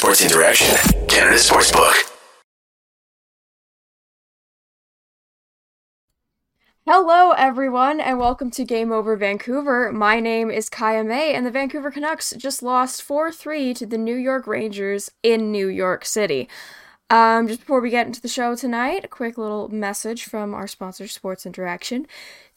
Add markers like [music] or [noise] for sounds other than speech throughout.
Sports Interaction, Canada Sportsbook. Hello, everyone, and welcome to Game Over Vancouver. My name is Kaya May, and the Vancouver Canucks just lost 4 3 to the New York Rangers in New York City. Um, just before we get into the show tonight, a quick little message from our sponsor, Sports Interaction.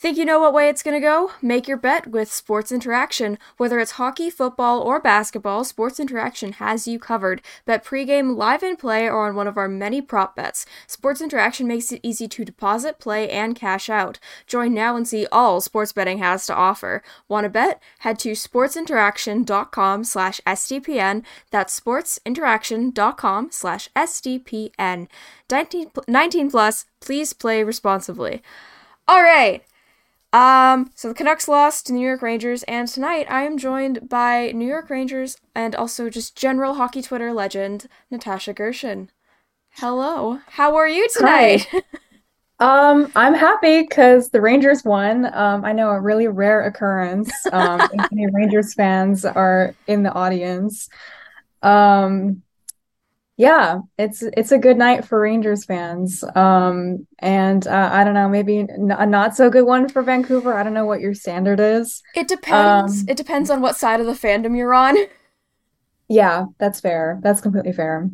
Think you know what way it's going to go? Make your bet with Sports Interaction. Whether it's hockey, football, or basketball, Sports Interaction has you covered. Bet pregame live in play or on one of our many prop bets. Sports Interaction makes it easy to deposit, play, and cash out. Join now and see all sports betting has to offer. Want to bet? Head to sportsinteraction.com slash SDPN. That's sportsinteraction.com slash SDPN. 19, 19 plus, please play responsibly. All right. Um, so the Canucks lost to the New York Rangers, and tonight I am joined by New York Rangers and also just general hockey Twitter legend Natasha Gershon. Hello, how are you tonight? um, I'm happy because the Rangers won. Um, I know a really rare occurrence. Um, [laughs] if any Rangers fans are in the audience. Um, yeah, it's it's a good night for Rangers fans. Um, and uh, I don't know, maybe a not so good one for Vancouver. I don't know what your standard is. It depends. Um, it depends on what side of the fandom you're on. [laughs] Yeah, that's fair. That's completely fair.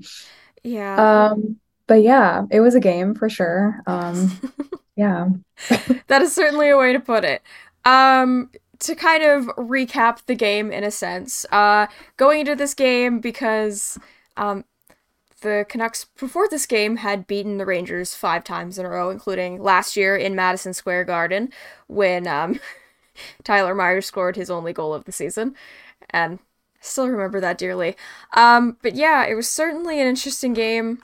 Yeah. Um, but yeah, it was a game for sure. Um, [laughs] yeah. [laughs] that is certainly a way to put it. Um, to kind of recap the game in a sense, uh, going into this game because um, the Canucks before this game had beaten the Rangers five times in a row, including last year in Madison Square Garden when um, [laughs] Tyler Myers scored his only goal of the season, and I still remember that dearly. Um, but yeah, it was certainly an interesting game.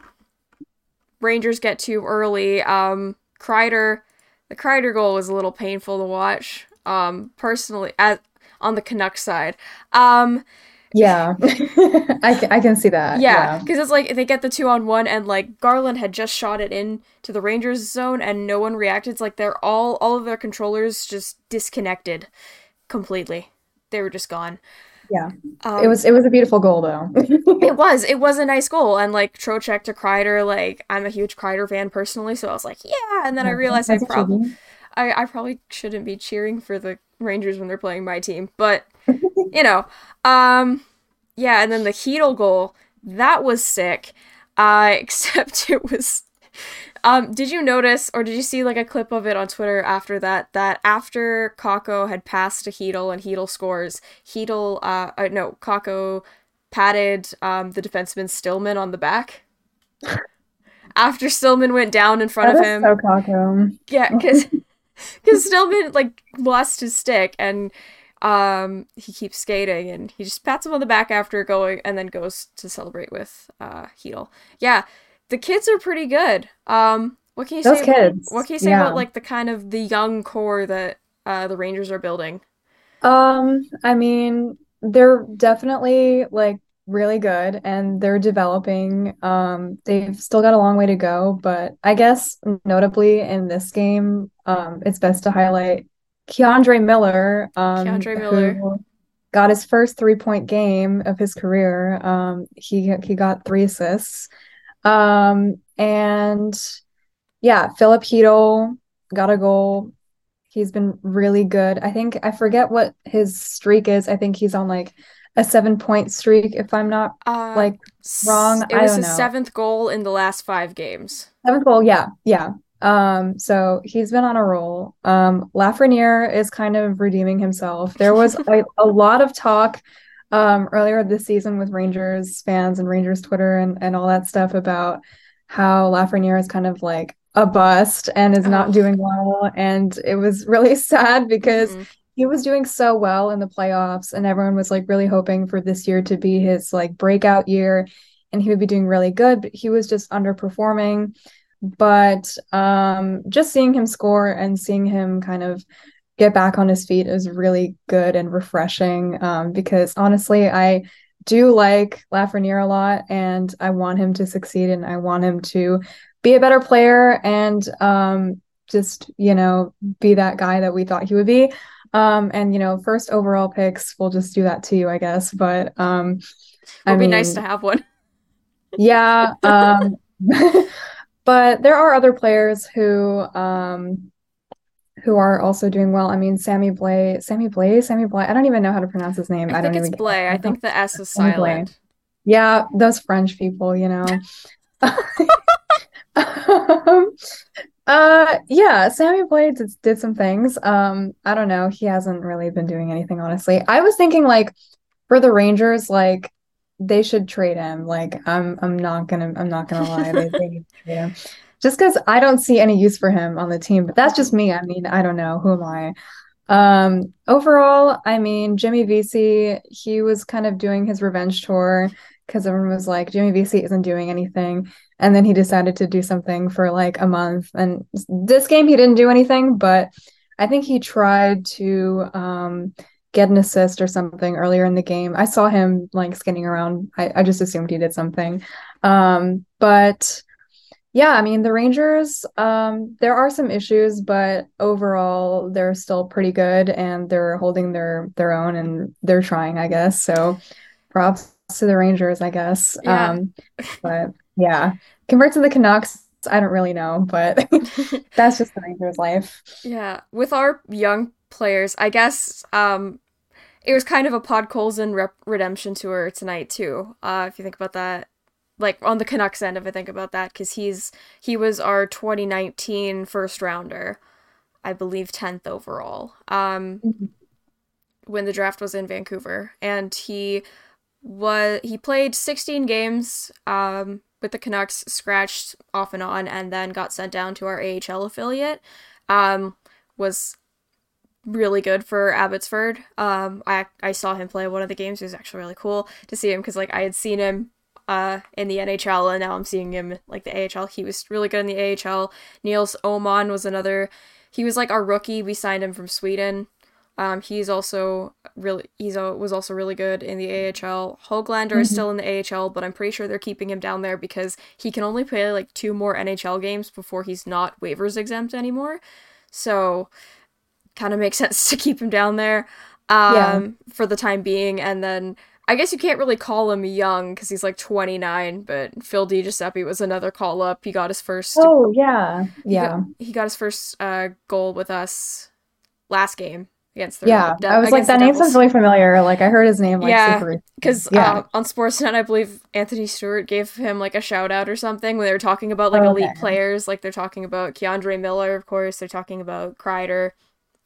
Rangers get too early. Um, Kreider, the Kreider goal was a little painful to watch. Um, personally, on the Canucks side. Um, yeah, [laughs] I, can, I can see that. Yeah, because yeah. it's like they get the two on one, and like Garland had just shot it in to the Rangers zone, and no one reacted. It's like they're all all of their controllers just disconnected completely. They were just gone. Yeah, um, it was it was a beautiful goal though. [laughs] it was it was a nice goal, and like Trocheck to Kreider, like I'm a huge Kreider fan personally, so I was like, yeah. And then I realized I probably I, I probably shouldn't be cheering for the Rangers when they're playing my team, but you know, um, yeah, and then the Chytil goal that was sick. Uh, [laughs] except it was. Um, did you notice, or did you see like a clip of it on Twitter after that? That after Kakko had passed to Chytil and Chytil scores, Chytil, uh, uh no, Kakko patted um the defenseman Stillman on the back. [laughs] after Stillman went down in front that of him. So Kakko. Yeah, because because [laughs] Stillman like lost his stick and um, he keeps skating and he just pats him on the back after going and then goes to celebrate with uh Chytil. Yeah, the kids are pretty good. Um, what can you Those say? kids. About, what can you say yeah. about like the kind of the young core that uh, the Rangers are building? Um, I mean, they're definitely like really good and they're developing. Um, they've still got a long way to go, but I guess notably in this game, um, it's best to highlight K'Andre Miller, um, K'Andre Miller got his first three point game of his career. Um, he he got three assists, um, and yeah, Chytil got a goal. He's been really good. I think I forget what his streak is. I think he's on like a seven point streak, if I'm not uh, like wrong. It was his know. seventh goal in the last five games. Seventh goal, yeah, yeah. Um, so he's been on a roll. Um, Lafreniere is kind of redeeming himself. There was [laughs] a, a lot of talk um earlier this season with Rangers fans and Rangers Twitter and, and all that stuff about how Lafreniere is kind of like a bust and is not oh. doing well. And it was really [laughs] sad because mm-hmm. he was doing so well in the playoffs and everyone was like really hoping for this year to be his like breakout year and he would be doing really good, but he was just underperforming but um, just seeing him score and seeing him kind of get back on his feet is really good and refreshing um, because honestly, I do like Lafreniere a lot and I want him to succeed and I want him to be a better player and um, just, you know, be that guy that we thought he would be. Um, and, you know, first overall picks, we'll just do that to you, I guess. But um, it would be mean, nice to have one. yeah. [laughs] [laughs] But there are other players who um, who are also doing well. I mean, Sammy Blay, Sammy Blay, Sammy Blais. I don't even know how to pronounce his name. I, I, don't think it's Blay. I think the S is Sammy silent. Yeah, those French people, you know. um, [laughs] [laughs] uh, yeah, Sammy Blay did, did some things. Um, I don't know. He hasn't really been doing anything, honestly. I was thinking like for the Rangers, like they should trade him. Like I'm, I'm not gonna, I'm not gonna lie. They, they trade him. Just because I don't see any use for him on the team, but that's just me. I mean, I don't know. Who am I? Um, overall, I mean, Jimmy Vesey, he was kind of doing his revenge tour because everyone was like, Jimmy Vesey isn't doing anything. And then he decided to do something for like a month. And this game, he didn't do anything, but I think he tried to um, get an assist or something earlier in the game. I saw him like skinning around. I, I just assumed he did something. Um, but yeah, I mean, the Rangers, um, there are some issues, but overall, they're still pretty good and they're holding their their own and they're trying, I guess. So props to the Rangers, I guess. Yeah. Um, but yeah, compared to the Canucks, I don't really know, but [laughs] that's just the Rangers' life. Yeah, with our young players, I guess um, it was kind of a Podkolzin rep- redemption tour tonight too. Uh, if you think about that, like on the Canucks end, if I think about that, because he's he was our 2019 first rounder, I believe 10th overall. Um, when the draft was in Vancouver, and he was he played 16 games um, with the Canucks, scratched off and on, and then got sent down to our AHL affiliate. Um, was really good for Abbotsford. Um, I I saw him play one of the games. It was actually really cool to see him because like I had seen him uh in the NHL and now I'm seeing him like the AHL. He was really good in the AHL. Nils Åman was another. He was like our rookie. We signed him from Sweden. Um, he's also really he's a, was also really good in the AHL. Hoglander is still in the AHL, but I'm pretty sure they're keeping him down there because he can only play like two more NHL games before he's not waivers exempt anymore. So kind of makes [laughs] sense to keep him down there um, Yeah. for the time being. And then I guess you can't really call him young because he's like 29, but Phil DiGiuseppe was another call up. He got his first Oh yeah, he yeah, got, he got his first uh, goal with us last game against the yeah. De- I was like, that name sounds really familiar. Like I heard his name like Yeah. Because Yeah. uh, on Sportsnet, I believe Anthony Stewart gave him like a shout out or something when they were talking about like Oh, elite okay. players. Like they're talking about K'Andre Miller, of course. They're talking about Kreider.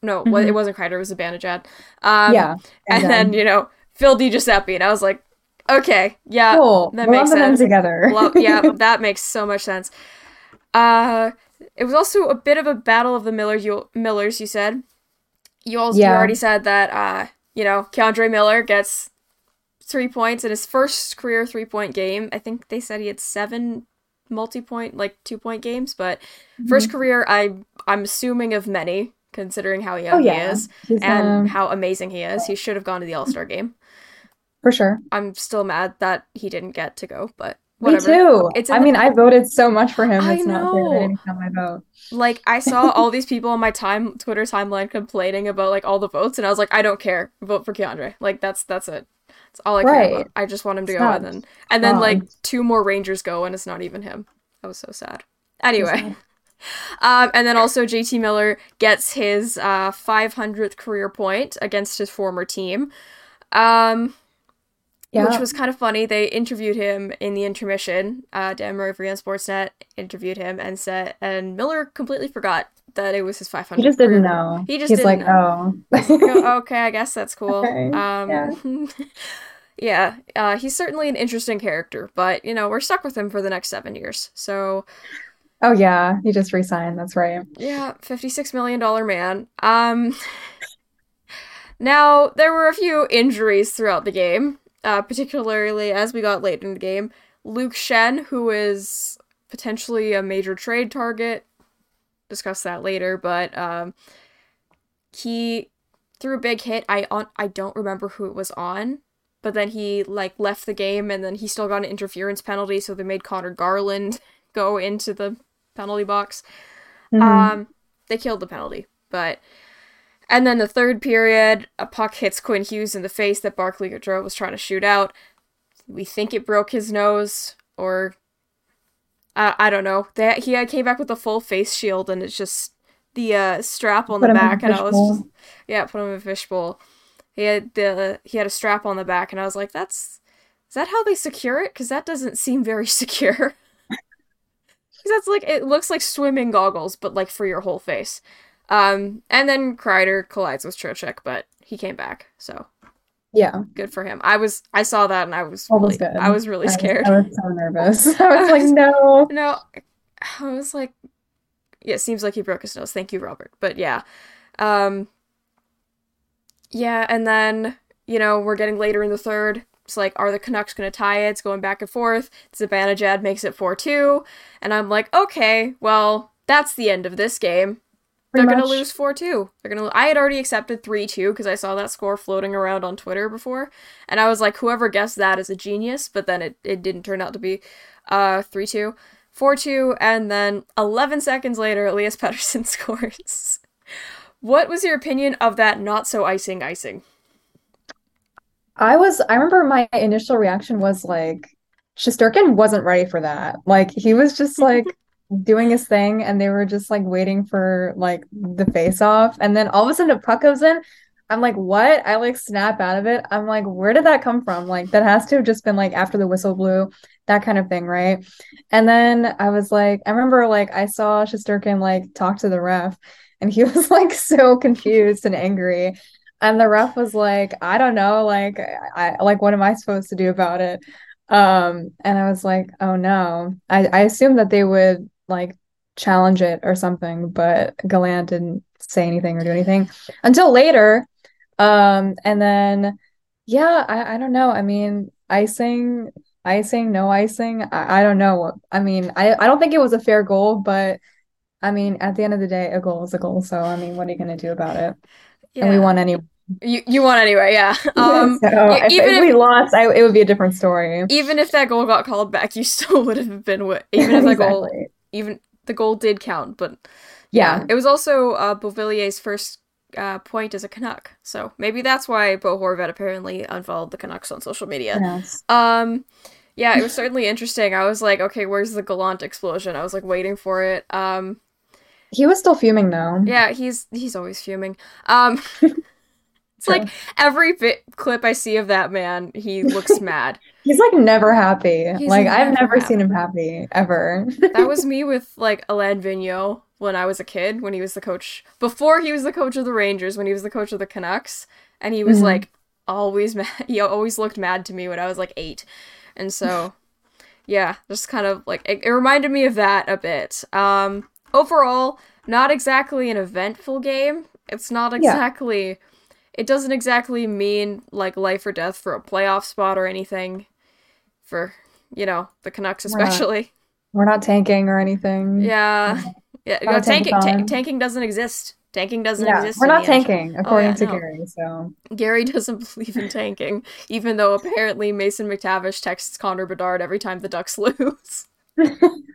No, Mhm. it wasn't Kreider. It was Zibanejad. Um, yeah, and then you know Phil DiGiuseppe, and I was like, okay, yeah, cool. that We'll makes sense. together. Well, yeah, [laughs] that makes so much sense. Uh, it was also a bit of a battle of the Miller you, Millers. You said you also you already said that. Uh, you know, K'Andre Miller gets three points in his first career three point game. I think they said he had seven multi point, like two point games, but first career. I I'm assuming of many, considering how young oh he is He's, and um, how amazing he is. He should have gone to the All Star game. for sure. I'm still mad that he didn't get to go, but Me too. It's I the- mean, I voted so much for him. I It's not fair I know. didn't count my vote. like I saw [laughs] all these people on my time Twitter timeline complaining about like all the votes, and I was like, I don't care. Vote for K'Andre. Like that's that's it. That's all I care about. I just want him to It's go, and then and then like two more Rangers go, and it's not even him. That was so sad. Anyway. Um, and then also JT Miller gets his uh 500th career point against his former team. Um, Yeah. which was kind of funny. They interviewed him in the intermission. Uh, Dan Murray on Sportsnet interviewed him and said, and Miller completely forgot that it was his 500. he just didn't know. He just He's didn't like, know. [laughs] oh. Okay, I guess that's cool. Okay, Um, [laughs] yeah, uh, he's certainly an interesting character, but you know we're stuck with him for the next seven years. So oh yeah, he just resigned. That's right. yeah, fifty-six million dollar man. Um, [laughs] now there were a few injuries throughout the game, uh, particularly as we got late in the game. Luke Schenn, who is potentially a major trade target, discuss that later, but um, he threw a big hit. I on I don't remember who it was on, but then he like left the game, and then he still got an interference penalty, so they made Conor Garland [laughs] go into the penalty box. Mhm. Um, they killed the penalty, but and then the third period, a puck hits Quinn Hughes in the face that Barclay Goodrow was trying to shoot out. We think it broke his nose. or I I don't know. They he came back with a full face shield and it's just the uh, strap on Put the him in a back, and I was just yeah, put him in a fishbowl. He had the he had a strap on the back, and I was like, that's is that how they secure it? Because that doesn't seem very [laughs] secure. Because that's like it looks like swimming goggles, but like for your whole face. Um, and then Kreider collides with Trocheck, but he came back, so Yeah, good for him. I was I saw that and I was all really, was good. I was really I scared. I was so nervous. [laughs] I [laughs] was like, no. No, I was like, yeah, it seems like he broke his nose. Thank you, Robert. But yeah, um, yeah, and then you know we're getting later in the third. It's like, are the Canucks gonna tie it? It's going back and forth. Zibanejad makes it four two, and I'm like, okay, well, that's the end of this game. Pretty They're gonna lose four two. They're gonna. I had already accepted three two because I saw that score floating around on Twitter before, and I was like, whoever guessed that is a genius. But then it, it didn't turn out to be, uh, three two. 4 2, and then 11 seconds later, Elias [laughs] Pettersson scores. What was your opinion of that not so icing icing? I was, I remember my initial reaction was like, Shesterkin wasn't ready for that. Like, he was just [laughs] like doing his thing, and they were just like waiting for like the face off. And then all of a sudden, a puck goes in. I'm like, what? I like snap out of it. I'm like, where did that come from? Like, that has to have just been like after the whistle blew, that kind of thing, right? And then I was like, I remember like I saw Shesterkin like talk to the ref, and he [laughs] was like so confused and angry. And the ref was like, I don't know, like I like what am I supposed to do about it? Um, and I was like, oh no. I, I assumed that they would like challenge it or something, but Gallant didn't say anything or do anything until later. Um, and then yeah, I, I don't know. I mean, icing, icing, no icing. I, I don't know. I mean, I, I don't think it was a fair goal, but I mean, at the end of the day, a goal is a goal. So I mean, what are you gonna do about it? And we Yeah. won anyway. You, you won anyway, yeah. [laughs] Um, so if, even if if- we lost, I, it would be a different story. even if that goal got called back, you [laughs] still would have been wi- even if that goal even the goal did count, but Yeah. it was also uh, Beauvillier's first uh, point as a Canuck, so maybe that's why Bo Horvat apparently unfollowed the Canucks on social media. Yes. Um, yeah, it was certainly interesting. I was like, okay, where's the Gallant explosion? I was like waiting for it. Um, He was still fuming though. yeah, he's he's always fuming. Um, [laughs] it's True. like every bit clip I see of that man, he looks [laughs] mad. He's like never happy. He's like I've never never seen him happy ever. [laughs] That was me with like Alain Vigneault when I was a kid, when he was the coach before he was the coach of the Rangers, when he was the coach of the Canucks, and he was Mhm. like always mad. He always looked mad to me when I was like eight, and so yeah, just kind of like it, it reminded me of that a bit. Um, overall, not exactly an eventful game. It's not exactly. It doesn't exactly mean like life or death for a playoff spot or anything. For you know the Canucks We're not- especially. We're not tanking or anything. Yeah. Yeah, no, tanking tankathon. tanking doesn't exist. Tanking doesn't Yeah, exist. we're not NHL. tanking, oh, according yeah, to no. Gary. So Gary [laughs] doesn't believe in tanking, even though apparently Mason McTavish texts Connor Bedard every time the Ducks [laughs] lose. [laughs]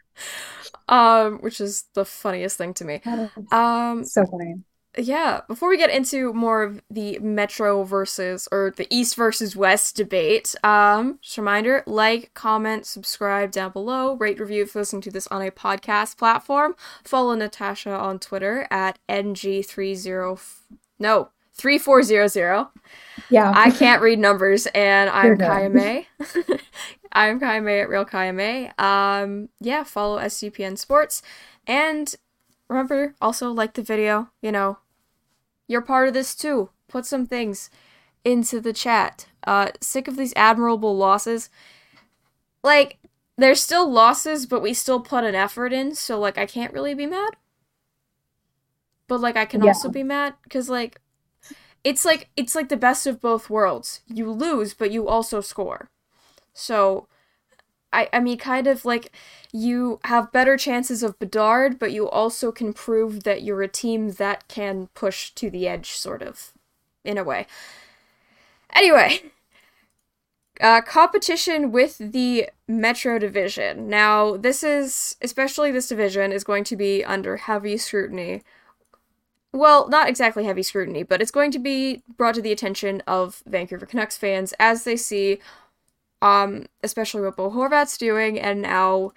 um, which is the funniest thing to me. [sighs] Um, so funny. yeah, before we get into more of the Metro versus or the East versus West debate, um, just a reminder, like, comment, subscribe down below, rate, review if you're listening to this on a podcast platform. Follow Natasha on Twitter at ng30 no, 3400. Yeah. I can't read numbers, and I'm. Kaya [laughs] May. I'm Kaya May at Real Kaya May. Um, yeah, follow SCPN Sports, and remember also like the video. You know, you're part of this too. Put some things into the chat. Uh, sick of these admirable losses. Like, there's still losses, but we still put an effort in. So like, I can't really be mad. But like, I can Yeah. also be mad because like it's like it's like the best of both worlds. You lose, but you also score. So I I mean kind of like you have better chances of Bedard, but you also can prove that you're a team that can push to the edge sort of in a way. Anyway, uh, competition with the Metro Division. Now, this is, especially this division, is going to be under heavy scrutiny well, not exactly heavy scrutiny, but it's going to be brought to the attention of Vancouver Canucks fans as they see um, especially what Bo Horvat's doing, and now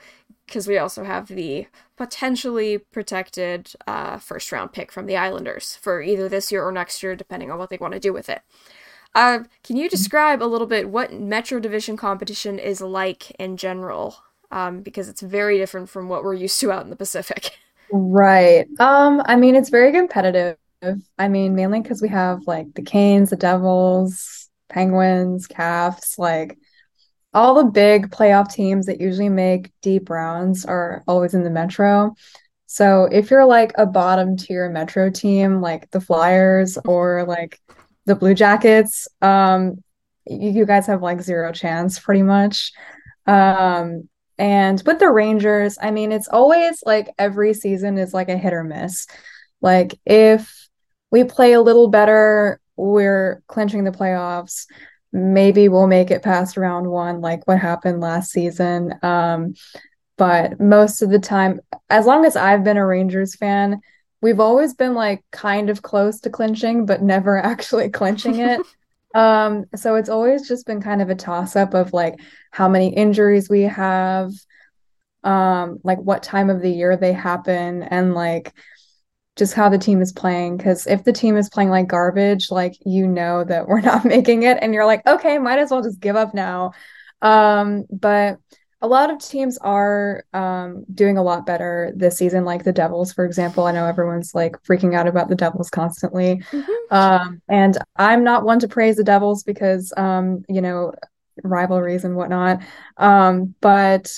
because we also have the potentially protected uh, first round pick from the Islanders for either this year or next year, depending on what they want to do with it. Uh, can you describe a little bit what Metro Division competition is like in general? Um, because it's very different from what we're used to out in the Pacific. [laughs] Right. Um, I mean, it's very competitive. I mean, mainly because we have like the Canes, the Devils, Penguins, Caps, like all the big playoff teams that usually make deep rounds are always in the Metro. So if you're like a bottom tier Metro team, like the Flyers or like the Blue Jackets, um, you, you guys have like zero chance pretty much. Um, and with the Rangers, I mean, it's always like every season is like a hit or miss. Like if we play a little better, we're clinching the playoffs. Maybe we'll make it past round one, like what happened last season. Um, but most of the time, as long as I've been a Rangers fan, we've always been like kind of close to clinching, but never [laughs] actually clinching it. [laughs] Um, so it's always just been kind of a toss up of like how many injuries we have, um, like what time of the year they happen, and like just how the team is playing. Because if the team is playing like garbage, like you know that we're [laughs] not making it, and you're like, okay, might as well just give up now. Um, but a lot of teams are um, doing a lot better this season, like the Devils, for example. I know everyone's like freaking out about the Devils constantly. Mm-hmm. Um, and I'm not one to praise the Devils because, um, you know, rivalries and whatnot. Um, but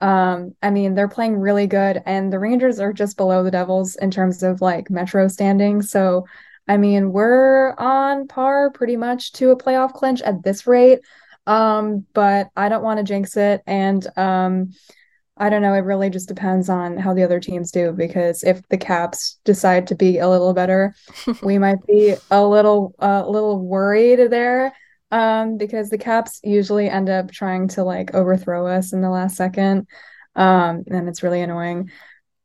um, I mean, they're playing really good, and the Rangers are just below the Devils in terms of like Metro standing. So, I mean, we're on par pretty much to a playoff clinch at this rate. Um, but I don't want to jinx it. And um, I don't know. It really just depends on how the other teams do because if the Caps decide to be a little better, [laughs] we might be a little a uh, little worried there. Um, because the Caps usually end up trying to like overthrow us in the last second. Um, and it's really annoying.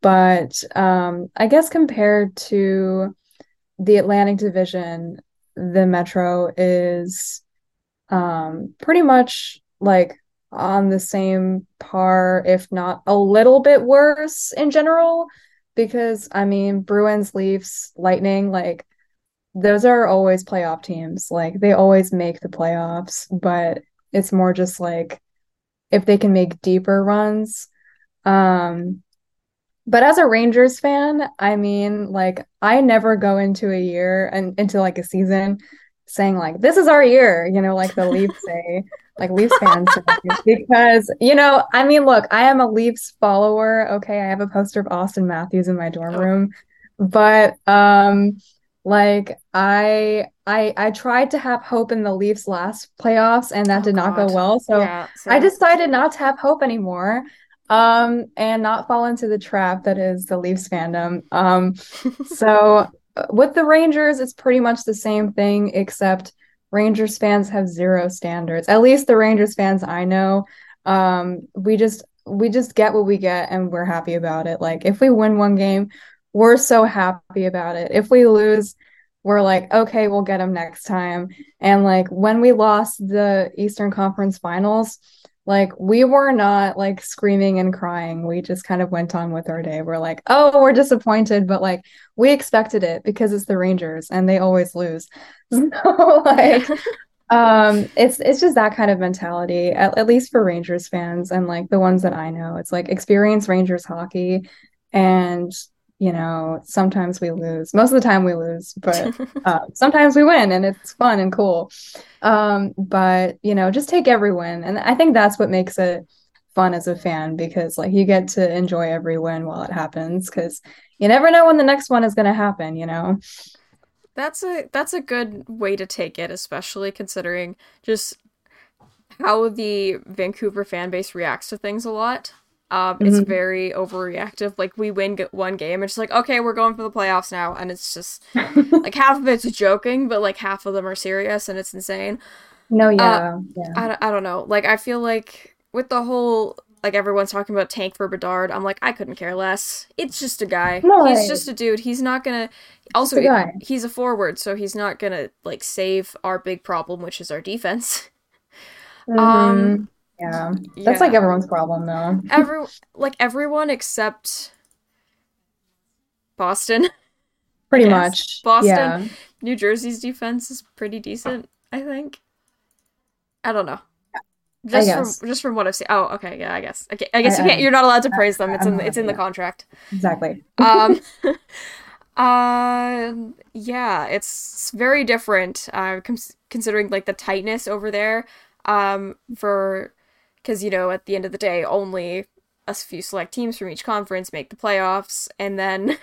But um, I guess compared to the Atlantic Division, the Metro is um, pretty much like on the same par, if not a little bit worse in general. Because I mean, Bruins, Leafs, Lightning, like those are always playoff teams. Like they always make the playoffs, but it's more just like if they can make deeper runs. Um, but as a Rangers fan, I mean, like I never go into a year and into like a season saying like this is our year you know like the leafs [laughs] say like leafs fans because you know i mean look i am a leafs follower okay i have a poster of austin matthews in my dorm oh. room but um like i i i tried to have hope in the leafs last playoffs and that oh, did not God. go well so yeah, so i decided not to have hope anymore um and not fall into the trap that is the leafs fandom um so [laughs] with the Rangers, it's pretty much the same thing, except Rangers fans have zero standards. At least the Rangers fans I know. Um, we just we just get what we get and we're happy about it. Like if we win one game, we're so happy about it. If we lose, we're like, okay, we'll get them next time. And like when we lost the Eastern Conference Finals, like we were not like screaming and crying. We just kind of went on with our day. We're like oh we're disappointed but like we expected it because it's the rangers and they always lose. [laughs] So like [laughs] um it's it's just that kind of mentality at, at least for rangers fans and like the ones that i know. It's like experience rangers hockey and you know, sometimes we lose. Most of the time we lose, but [laughs] uh, sometimes we win and it's fun and cool. Um, but, you know, just take every win. And I think that's what makes it fun as a fan because, like, you get to enjoy every win while it happens because you never know when the next one is going to happen, you know? That's a that's a good way to take it, especially considering just how the Vancouver fan base reacts to things a lot. Um, mm-hmm. It's very overreactive. Like we win one game, it's like okay, we're going for the playoffs now, and it's just [laughs] like half of it's joking, but like half of them are serious, and it's insane. No, yeah, uh, yeah. I, I don't know. Like I feel like with the whole like everyone's talking about tank for Bedard, I'm like I couldn't care less. It's just a guy. No, he's just a dude. He's not gonna. Also, a he's a forward, so he's not gonna like save our big problem, which is our defense. [laughs] Um, yeah. That's like everyone's problem though. every [laughs] like everyone except Boston. Pretty Yes. much. Boston. Yeah. New Jersey's defense is pretty decent, I think. I don't know. Just from just from what I've seen. Oh, okay, yeah, I guess. Okay, I guess I- you can't. I- You're not allowed to praise them. It's I'm in not- it's in the contract. Exactly. Um, uh, [laughs] [laughs] yeah, it's very different. Uh, cons- considering like the tightness over there. Um, for because you know at the end of the day, only a few select teams from each conference make the playoffs, and then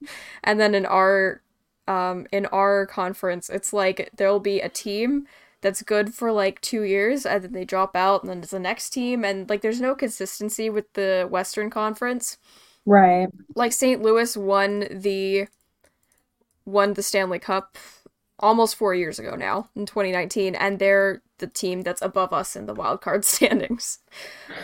[laughs] and then in our um in our conference, it's like there'll be a team that's good for like two years and then they drop out and then it's the next team and like there's no consistency with the Western Conference Right. like St. Louis won the won the Stanley Cup almost 4 years ago now in 2019 and they're the team that's above us in the wild card [laughs] standings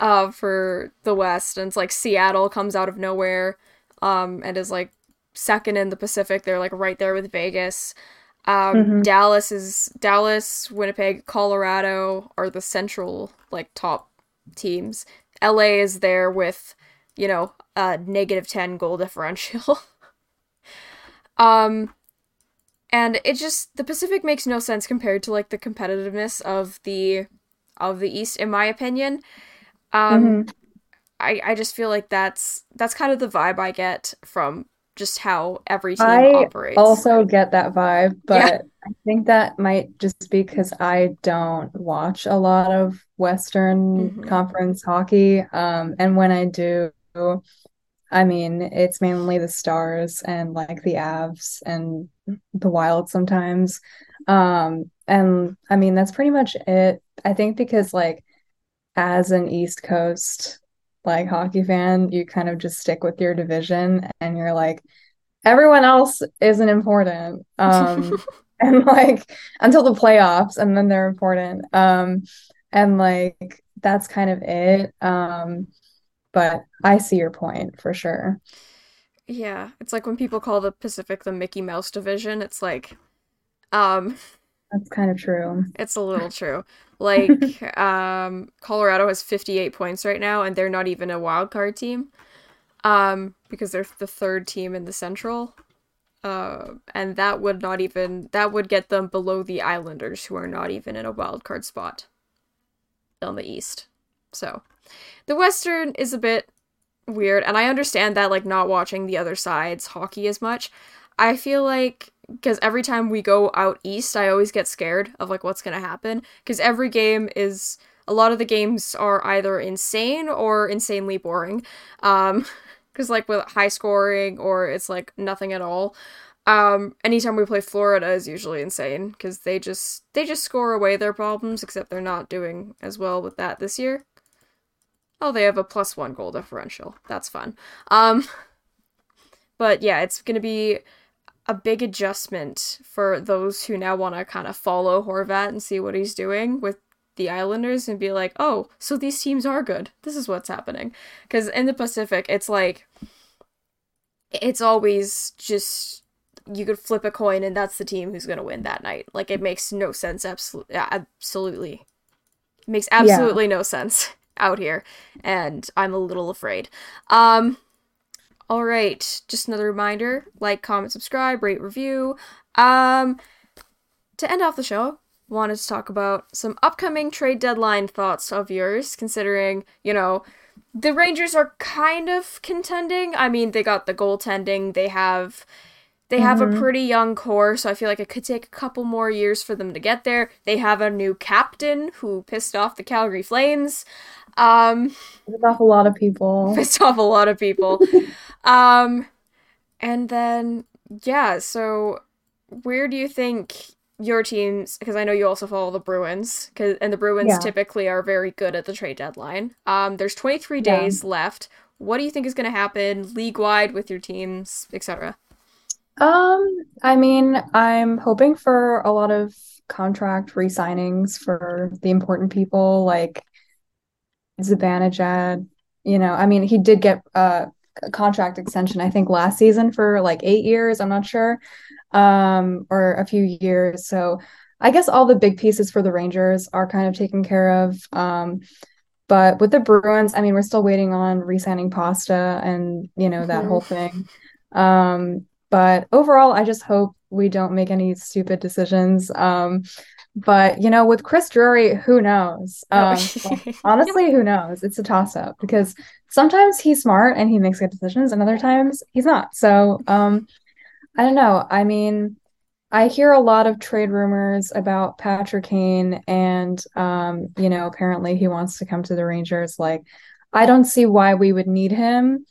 uh for the West and it's like Seattle comes out of nowhere um and is like second in the Pacific they're like right there with Vegas um Mhm. Dallas is Dallas Winnipeg Colorado are the central like top teams LA is there with you know, a negative 10 goal differential. [laughs] um and it just the Pacific makes no sense compared to like the competitiveness of the of the East in my opinion. Um Mhm. I I just feel like that's that's kind of the vibe I get from just how every team operates. I operates. also get that vibe, but Yeah. I think that might just be because I don't watch a lot of Western Mhm. Conference hockey. Um, and when I do, I mean, it's mainly the Stars and like the Avs and the Wild sometimes. Um, and I mean, that's pretty much it. I think because like as an East Coast like hockey fan, you kind of just stick with your division and you're like, everyone else isn't important. Um, [laughs] and like until the playoffs, and then they're important. Um, and like that's kind of it. Um, but I see your point for sure. yeah, it's like when people call the Pacific the Mickey Mouse division, it's like um That's kind of true. It's a little [laughs] true. Like, um, Colorado has 58 points right now, and they're not even a wild card team, um, because they're the third team in the Central. Uh, and that would not even that would get them below the Islanders, who are not even in a wild card spot on the East. So, the Western is a bit weird, and I understand that, like, not watching the other side's hockey as much. I feel like because every time we go out east, I always get scared of like what's gonna happen. Because every game is a lot of the games are either insane or insanely boring. Um, [laughs] because like with high scoring or it's like nothing at all. Um, anytime we play Florida is usually insane because they just they just score away their problems. Except they're not doing as well with that this year. Oh, they have a plus one goal differential. That's fun. Um, [laughs] but yeah, it's gonna be a big adjustment for those who now want to kind of follow Horvat and see what he's doing with the Islanders and be like, oh, so these teams are good. This is what's happening. Because in the Pacific, it's like, it's always just, you could flip a coin and that's the team who's going to win that night. Like, it makes no sense. Absolutely. Absolutely. It makes absolutely no sense [laughs] out here. And I'm a little afraid. Um, all right, just another reminder: like, comment, subscribe, rate, review. Um, to end off the show, wanted to talk about some upcoming trade deadline thoughts of yours, considering you know the Rangers are kind of contending. I mean, they got the goaltending, they have. They have a Mhm. pretty young core, so I feel like it could take a couple more years for them to get there. They have a new captain who pissed off the Calgary Flames. Um, There's [laughs] off a lot of people. pissed off a lot of people. um, and then yeah, so where do you think your teams? Because I know you also follow the Bruins, cause, and the Bruins Yeah. typically are very good at the trade deadline. Um, there's 23 Yeah. days left. What do you think is going to happen league wide with your teams, etc.? Um, I mean, I'm hoping for a lot of contract re-signings for the important people like Zibanejad. You know, I mean, he did get a contract extension, I think last season for like eight years, I'm not sure, um, or a few years. So, I guess all the big pieces for the Rangers are kind of taken care of. Um, but with the Bruins, I mean, we're still waiting on re-signing Pasta and you know that Mhm. whole thing. Um, but overall, I just hope we don't make any stupid decisions. Um, but you know, with Chris Drury, who knows? Um, honestly, who knows? It's a toss-up because sometimes he's smart and he makes good decisions, and other times he's not. So, um, I don't know. I mean, I hear a lot of trade rumors about Patrick Kane, and um, you know, apparently he wants to come to the Rangers. Like, I don't see why we would need him,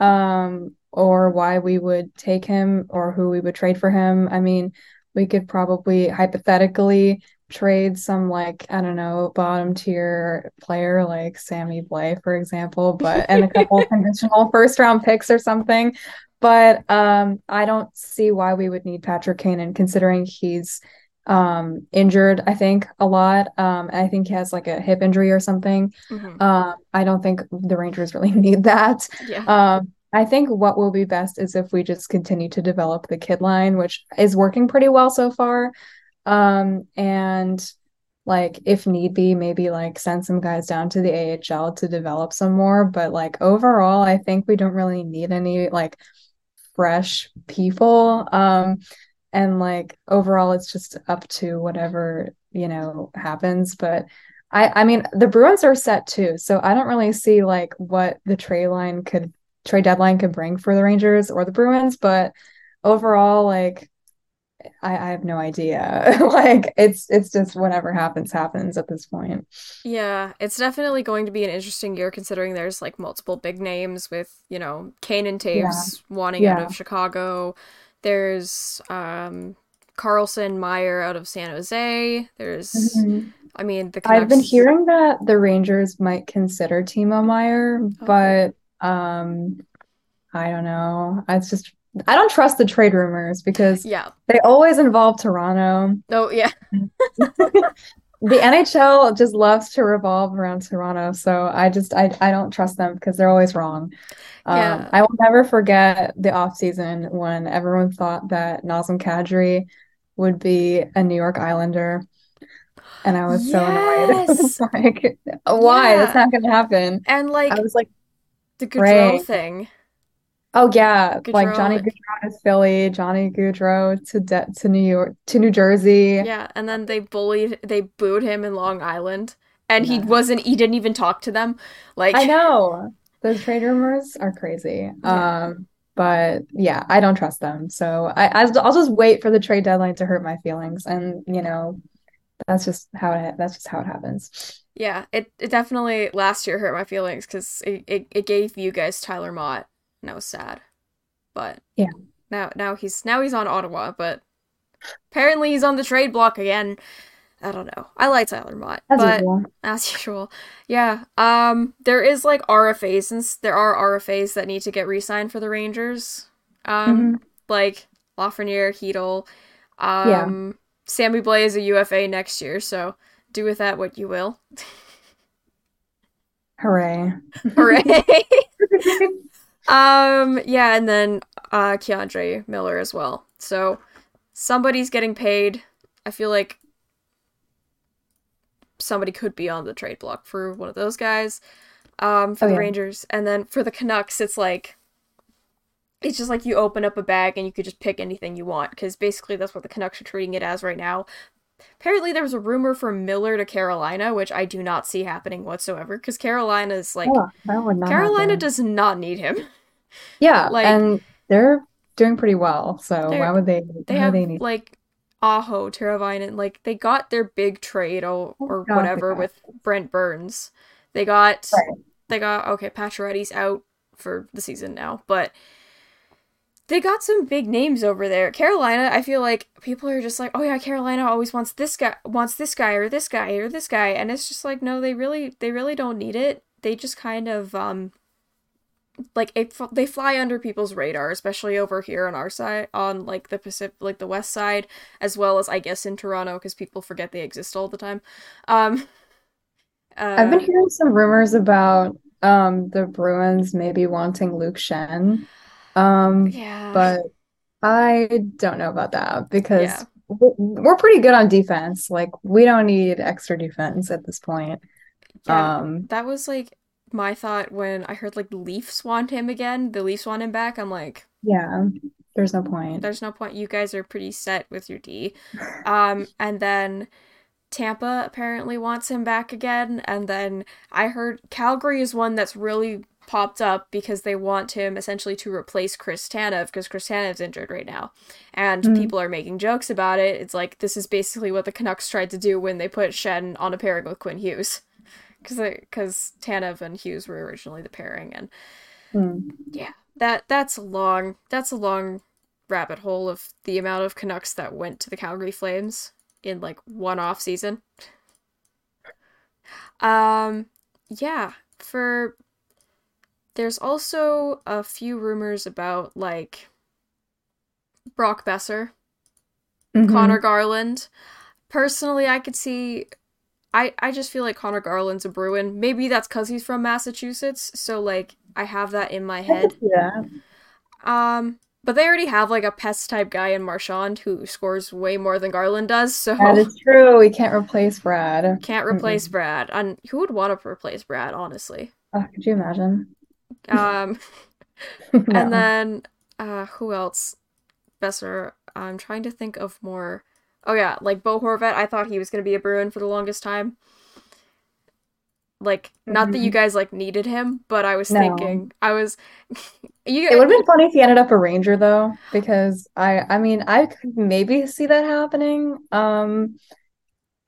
um, or why we would take him, or who we would trade for him. I mean, we could probably hypothetically trade some like, I don't know, bottom tier player like Sammy Blay, for example, but and a couple [laughs] conditional first round picks or something. But um, I don't see why we would need Patrick Kane, and considering he's um injured, I think a lot. Um, I think he has like a hip injury or something. Mhm. Um, I don't think the Rangers really [laughs] need that. Yeah. Um, I think what will be best is if we just continue to develop the kid line, which is working pretty well so far. Um, and like if need be, maybe like send some guys down to the AHL to develop some more. But like overall, I think we don't really need any like fresh people. Um, and like overall, it's just up to whatever, you know, happens. But I I mean the Bruins are set too, so I don't really see like what the trade line could trade deadline could bring for the Rangers or the Bruins, but overall, like I, I have no idea. [laughs] Like it's it's just whatever happens, happens at this point. Yeah, it's definitely going to be an interesting year considering there's like multiple big names with, you know, Kane and Toews wanting out of Chicago. There's um Karlsson Meier out of San Jose. There's I mean the I've been hearing that the Rangers might consider Timo Meier, Oh. but um I don't know. It's just I don't trust the trade rumors because Yeah. they always involve Toronto. Oh yeah. [laughs] The NHL just loves to revolve around Toronto, so I just I I don't trust them because they're always wrong. Um, Yeah. I will never forget the off season when everyone thought that Nazem Kadri would be a New York Islander, and I was so annoyed. [laughs] Yes. Like, why? That's not going to happen. And like I was like, the Gaudreau Right. thing. oh yeah, like Johnny Gaudreau to Philly, Johnny Gaudreau to De to New York to New Jersey. Yeah, and then they bullied they booed him in Long Island. And he wasn't he didn't even talk to them. Like I know. Those trade rumors are crazy. Yeah. Um, but yeah, I don't trust them. So I I'll just wait for the trade deadline to hurt my feelings, and you know, that's just how it that's just how it happens. Yeah, it, it definitely last year hurt my feelings because it, it, it gave you guys Tyler Motte, and I was sad. But Yeah. now now he's now he's on Ottawa, but apparently he's on the trade block again. I don't know. I like Tyler Motte, As but usual. as usual, yeah. Um, there is like RFAs, and there are RFAs that need to get re-signed for the Rangers. Um, Mhm. like Lafreniere, Heedle. Yeah. Sammy Blay is a UFA next year, so do with that what you will. Hooray. Hooray! [laughs] um, yeah, and then uh K'Andre Miller as well. So somebody's getting paid. I feel like somebody could be on the trade block for one of those guys. Um, for Oh, the yeah. Rangers, and then for the Canucks, it's like it's just like you open up a bag and you could just pick anything you want because basically that's what the Canucks are treating it as right now. Apparently, there was a rumor from Miller to Carolina, which I do not see happening whatsoever because Carolina is like Oh, not Carolina happen. does not need him. [laughs] Yeah, like- and they're doing pretty well. So why would they They have they need like Aho, Teravainen, like they got their big trade or, Oh or God, whatever with Brent Burns. They got Right. they got okay, Pacioretty's out for the season now, but they got some big names over there. Carolina, I feel like people are just like, "Oh yeah, Carolina always wants this guy, wants this guy or this guy or this guy." And it's just like, "No, they really they really don't need it. They just kind of um like it, they fly under people's radar, especially over here on our side, on like the Pacific, like the west side, as well as I guess in Toronto, because people forget they exist all the time. Um, uh, I've been hearing some rumors about um the Bruins maybe wanting Luke Shen. Um yeah, but I don't know about that because Yeah. we're pretty good on defense. Like we don't need extra defense at this point. Yeah, Um, that was like my thought when I heard like the Leafs want him again. The Leafs want him back. I'm like, yeah, there's no point. there's no point. You guys are pretty set with your D. [laughs] Um, and then Tampa apparently wants him back again. And then I heard Calgary is one that's really popped up because they want him essentially to replace Chris Tanev because Chris Tanev's injured right now. And Mhm. people are making jokes about it. It's like this is basically what the Canucks tried to do when they put Schenn on a pairing with Quinn Hughes. [laughs] Because because Tanev and Hughes were originally the pairing, and Hmm. yeah, that that's a long that's a long rabbit hole of the amount of Canucks that went to the Calgary Flames in like one off season. [laughs] Um yeah, for there's also a few rumors about like Brock Boeser, Mhm. Conor Garland. Personally, I could see I I just feel like Conor Garland's a Bruin. Maybe that's cuz he's from Massachusetts, so like I have that in my head. [laughs] that. Um, but they already have like a pest type guy in Marchand who scores way more than Garland does, so That is true. We can't replace Brad. can't replace Brad. And who would want to replace Brad, honestly? Oh, could you imagine? Um, [laughs] No. and then uh, who else? Boeser. I'm trying to think of more. Oh yeah, like Bo Horvat. I thought he was gonna be a Bruin for the longest time. Like, not that you guys like needed him, but I was No. thinking, I was. [laughs] you. It would have been [laughs] funny if he ended up a Ranger though, because I I mean I could maybe see that happening. Um,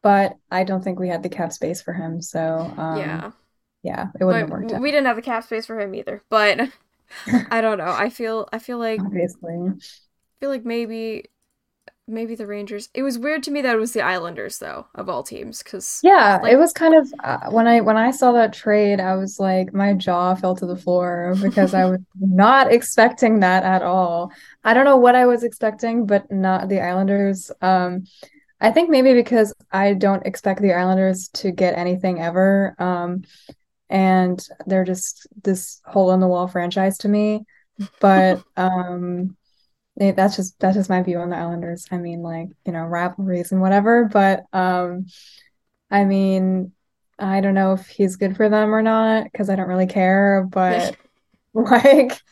but I don't think we had the cap space for him, so um Yeah. Yeah, it wouldn't have worked out, we didn't have the cap space for him either. But [laughs] I don't know. I feel I feel like I obviously. feel like maybe maybe the Rangers. It was weird to me that it was the Islanders though, of all teams, because Yeah, Like- it was kind of uh, when I when I saw that trade, I was like my jaw fell to the floor because I [laughs] was not expecting that at all. I don't know what I was expecting, but not the Islanders. Um, I think maybe because I don't expect the Islanders to get anything ever. Um, and they're just this hole in the wall franchise to me. But [laughs] um, eh, that's just that's just my view on the Islanders. I mean, like, you know, rivalries and whatever, but um, I mean, I don't know if he's good for them or not because I don't really care, but [laughs] [laughs] like,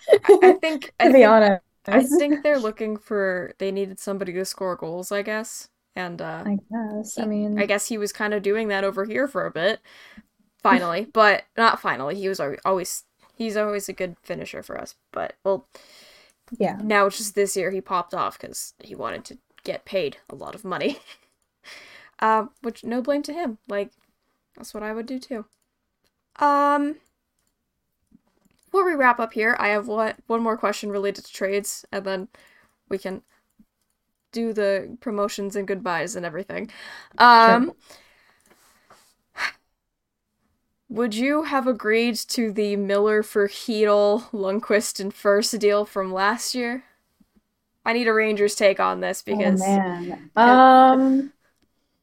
I think I to be think, honest, I think they're looking for they needed somebody to score goals, I guess. And uh I guess. I mean, I guess he was kind of doing that over here for a bit. Finally, but not finally. He was always he's always a good finisher for us. But well, yeah. now it's just this year he popped off because he wanted to get paid a lot of money. um, [laughs] which no blame to him. Like that's what I would do too. Um, before we wrap up here, I have what one more question related to trades, and then we can do the promotions and goodbyes and everything. Um. Would you have agreed to the Miller for Chytil, Lundqvist, and first deal from last year? I need a Rangers take on this Oh because man. [laughs] Um,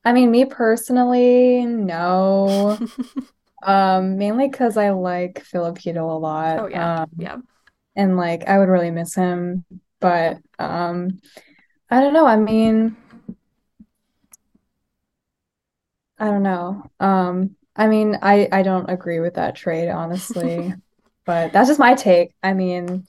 I mean, me personally, no. [laughs] Um, mainly because I like Filip Chytil a lot. Oh, yeah. Um, yeah, and like I would really miss him, but um, I don't know. I mean, I don't know. Um, I mean, I I don't agree with that trade, honestly, [laughs] but that's just my take. I mean,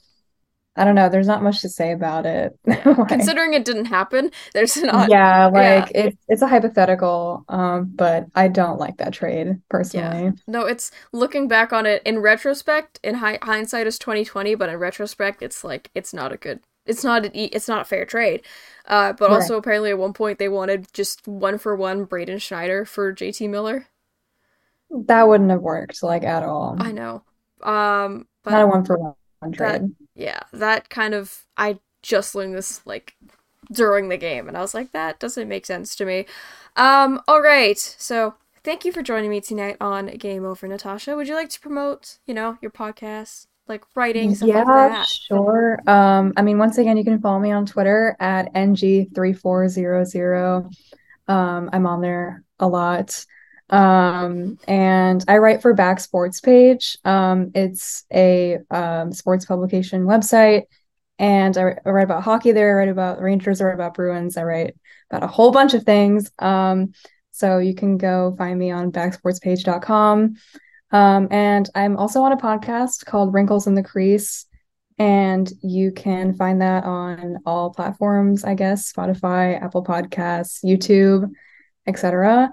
I don't know. There's not much to say about it. [laughs] Like, considering it didn't happen, there's not. yeah, like it's it's a hypothetical, um, but I don't like that trade personally. No, it's looking back on it in retrospect. In hi- hindsight, is twenty twenty, but in retrospect, it's like it's not a good. It's not an e- It's not a fair trade. Uh, but Right. also apparently at one point they wanted just one for one Braden Schneider for JT Miller. That wouldn't have worked like at all. I know. Um, but Not a one for one trade. yeah, that kind of I just learned this like during the game and I was like that doesn't make sense to me. Um all right. So, thank you for joining me tonight on Game Over Natasha. Would you like to promote, you know, your podcast, like writing stuff like Yeah, that? sure. Um, I mean, once again, you can follow me on Twitter at NG3400. Um, I'm on there a lot. Um, and I write for Back Sports Page. Um, it's a um, sports publication website. And I, I write about hockey there. I write about Rangers. I write about Bruins. I write about a whole bunch of things. Um, so you can go find me on backsportspage.com. Um, and I'm also on a podcast called Wrinkles in the Crease. And you can find that on all platforms, I guess Spotify, Apple Podcasts, YouTube, etc.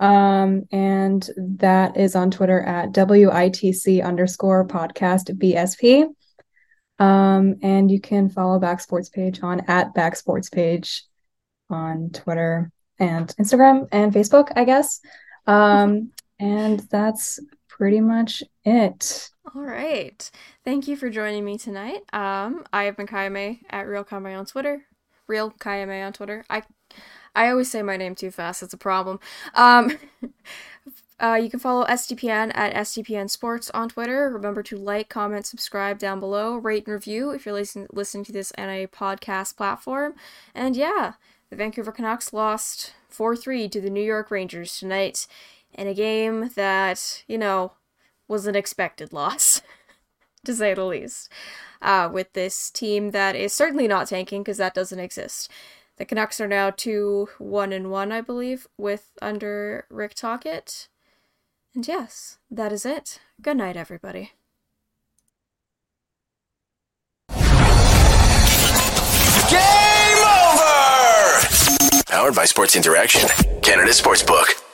Um, and that is on Twitter at WITC underscore podcast BSP. Um, and you can follow Back Sports Page on at Back Sports Page on Twitter and Instagram and Facebook, I guess. Um, and that's pretty much it. All right. Thank you for joining me tonight. Um, I have been Kayame at Real Kayame on Twitter. Real Kayame on Twitter. I I always say my name too fast. It's a problem. Um, [laughs] uh, you can follow SDPN at SDPN Sports on Twitter. Remember to like, comment, subscribe down below, rate and review if you're listening listening to this on a podcast platform. And yeah, the Vancouver Canucks lost 4 3 to the New York Rangers tonight in a game that, you know, was an expected loss, [laughs] to say the least. Uh, with this team that is certainly not tanking because that doesn't exist. The Canucks are now two one and one, I believe, with under Rick Tocchet. And yes, that is it. Good night, everybody. Game over! Powered by Sports Interaction, Canada Sportsbook.